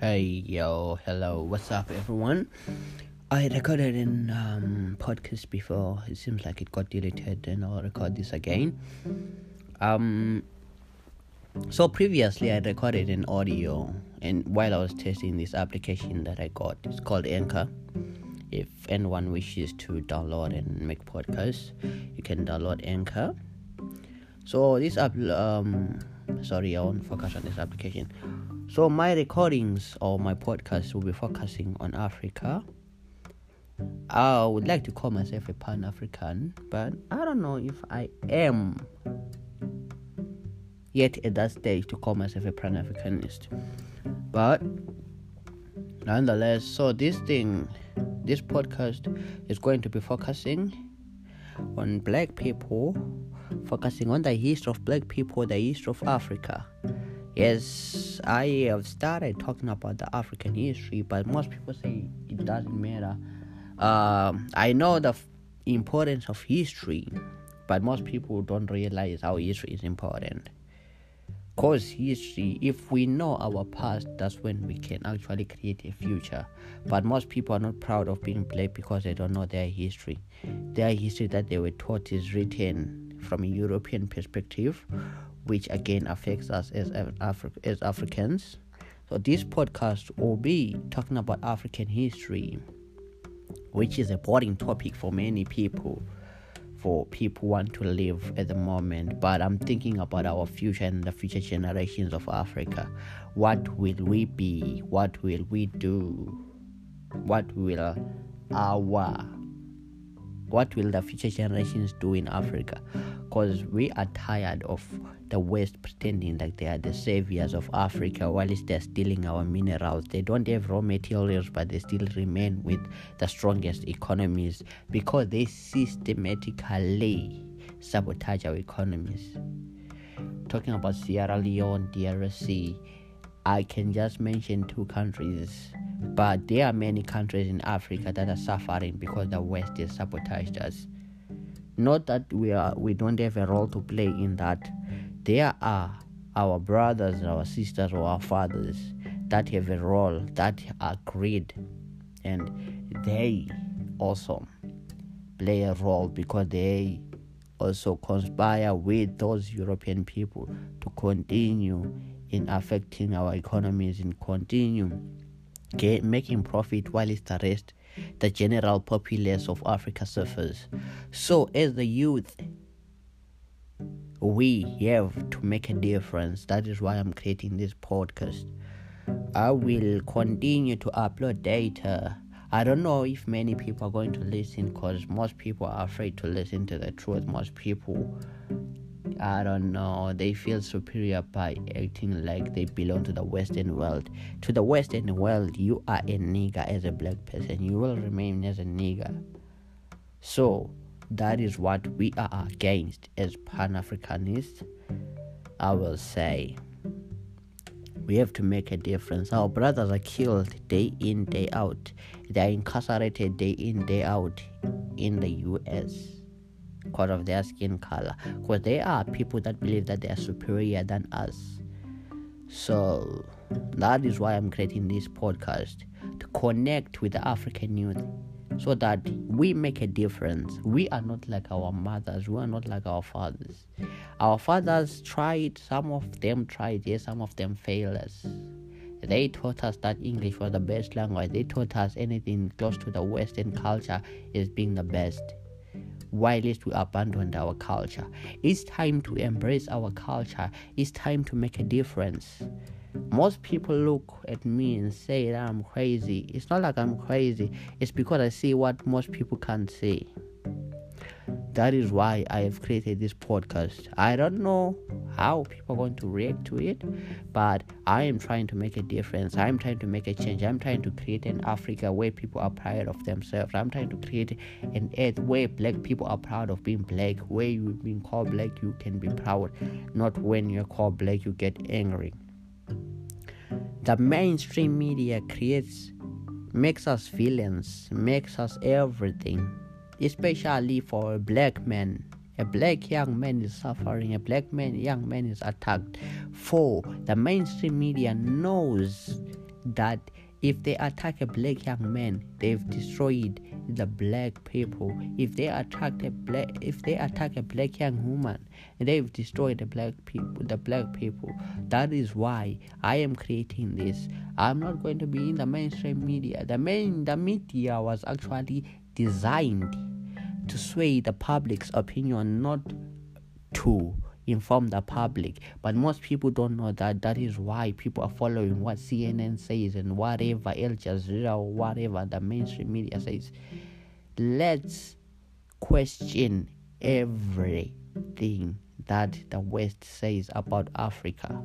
Hey yo, hello, what's up everyone? I recorded an um, podcast before. It seems like it got deleted, and I'll record this again. Um, so previously I recorded an audio, and while I was testing this application that I got, it's called Anchor. If anyone wishes to download and make podcasts, you can download Anchor. So this app, um, sorry, I won't focus on this application so my recordings or my podcast will be focusing on Africa. I would like to call myself a Pan African, but I don't know if I am yet at that stage to call myself a Pan Africanist. But nonetheless, so this thing, this podcast is going to be focusing on black people, focusing on the history of black people, the history of Africa Yes, I have started talking about the African history, but most people say it doesn't matter. Uh, I know the f- importance of history, but most people don't realize how history is important. Because history, if we know our past, that's when we can actually create a future. But most people are not proud of being black because they don't know their history. Their history that they were taught is written from a European perspective which again affects us as Afri- as Africans. So this podcast will be talking about African history, which is a boring topic for many people, for people want to live at the moment. But I'm thinking about our future and the future generations of Africa. What will we be? What will we do? What will our what will the future generations do in Africa? Because we are tired of the West pretending like they are the saviors of Africa while they're stealing our minerals. They don't have raw materials, but they still remain with the strongest economies because they systematically sabotage our economies. Talking about Sierra Leone, DRC, I can just mention two countries but there are many countries in Africa that are suffering because the West is sabotaged us. Not that we are we don't have a role to play in that. There are our brothers, our sisters, or our fathers that have a role that are great, and they also play a role because they also conspire with those European people to continue in affecting our economies and continue get, making profit while it's the rest, the general populace of Africa suffers. So, as the youth, we have to make a difference. That is why I'm creating this podcast. I will continue to upload data. I don't know if many people are going to listen because most people are afraid to listen to the truth. Most people I don't know, they feel superior by acting like they belong to the Western world. To the Western world, you are a nigger as a black person, you will remain as a nigger. So, that is what we are against as Pan Africanists. I will say we have to make a difference. Our brothers are killed day in, day out, they are incarcerated day in, day out in the US because of their skin color because they are people that believe that they are superior than us so that is why i'm creating this podcast to connect with the african youth so that we make a difference. We are not like our mothers. We are not like our fathers. Our fathers tried some of them tried yes some of them failed us. They taught us that english was the best language. They taught us anything close to the western culture is being the best whilst we abandoned our culture. It's time to embrace our culture. It's time to make a difference. Most people look at me and say that I'm crazy. It's not like I'm crazy, it's because I see what most people can't see. That is why I have created this podcast. I don't know how people are going to react to it, but I am trying to make a difference. I'm trying to make a change. I'm trying to create an Africa where people are proud of themselves. I'm trying to create an earth where black people are proud of being black. Where you've been called black, you can be proud. Not when you're called black, you get angry. The mainstream media creates, makes us villains, makes us everything especially for a black man. A black young man is suffering, a black man, young man is attacked. For the mainstream media knows that if they attack a black young man, they've destroyed the black people. If they attack a black, if they attack a black young woman, they've destroyed the black people. The black people. That is why I am creating this. I'm not going to be in the mainstream media. The main, the media was actually designed to sway the public's opinion, not to inform the public. But most people don't know that. That is why people are following what CNN says and whatever Al Jazeera or whatever the mainstream media says. Let's question everything that the West says about Africa.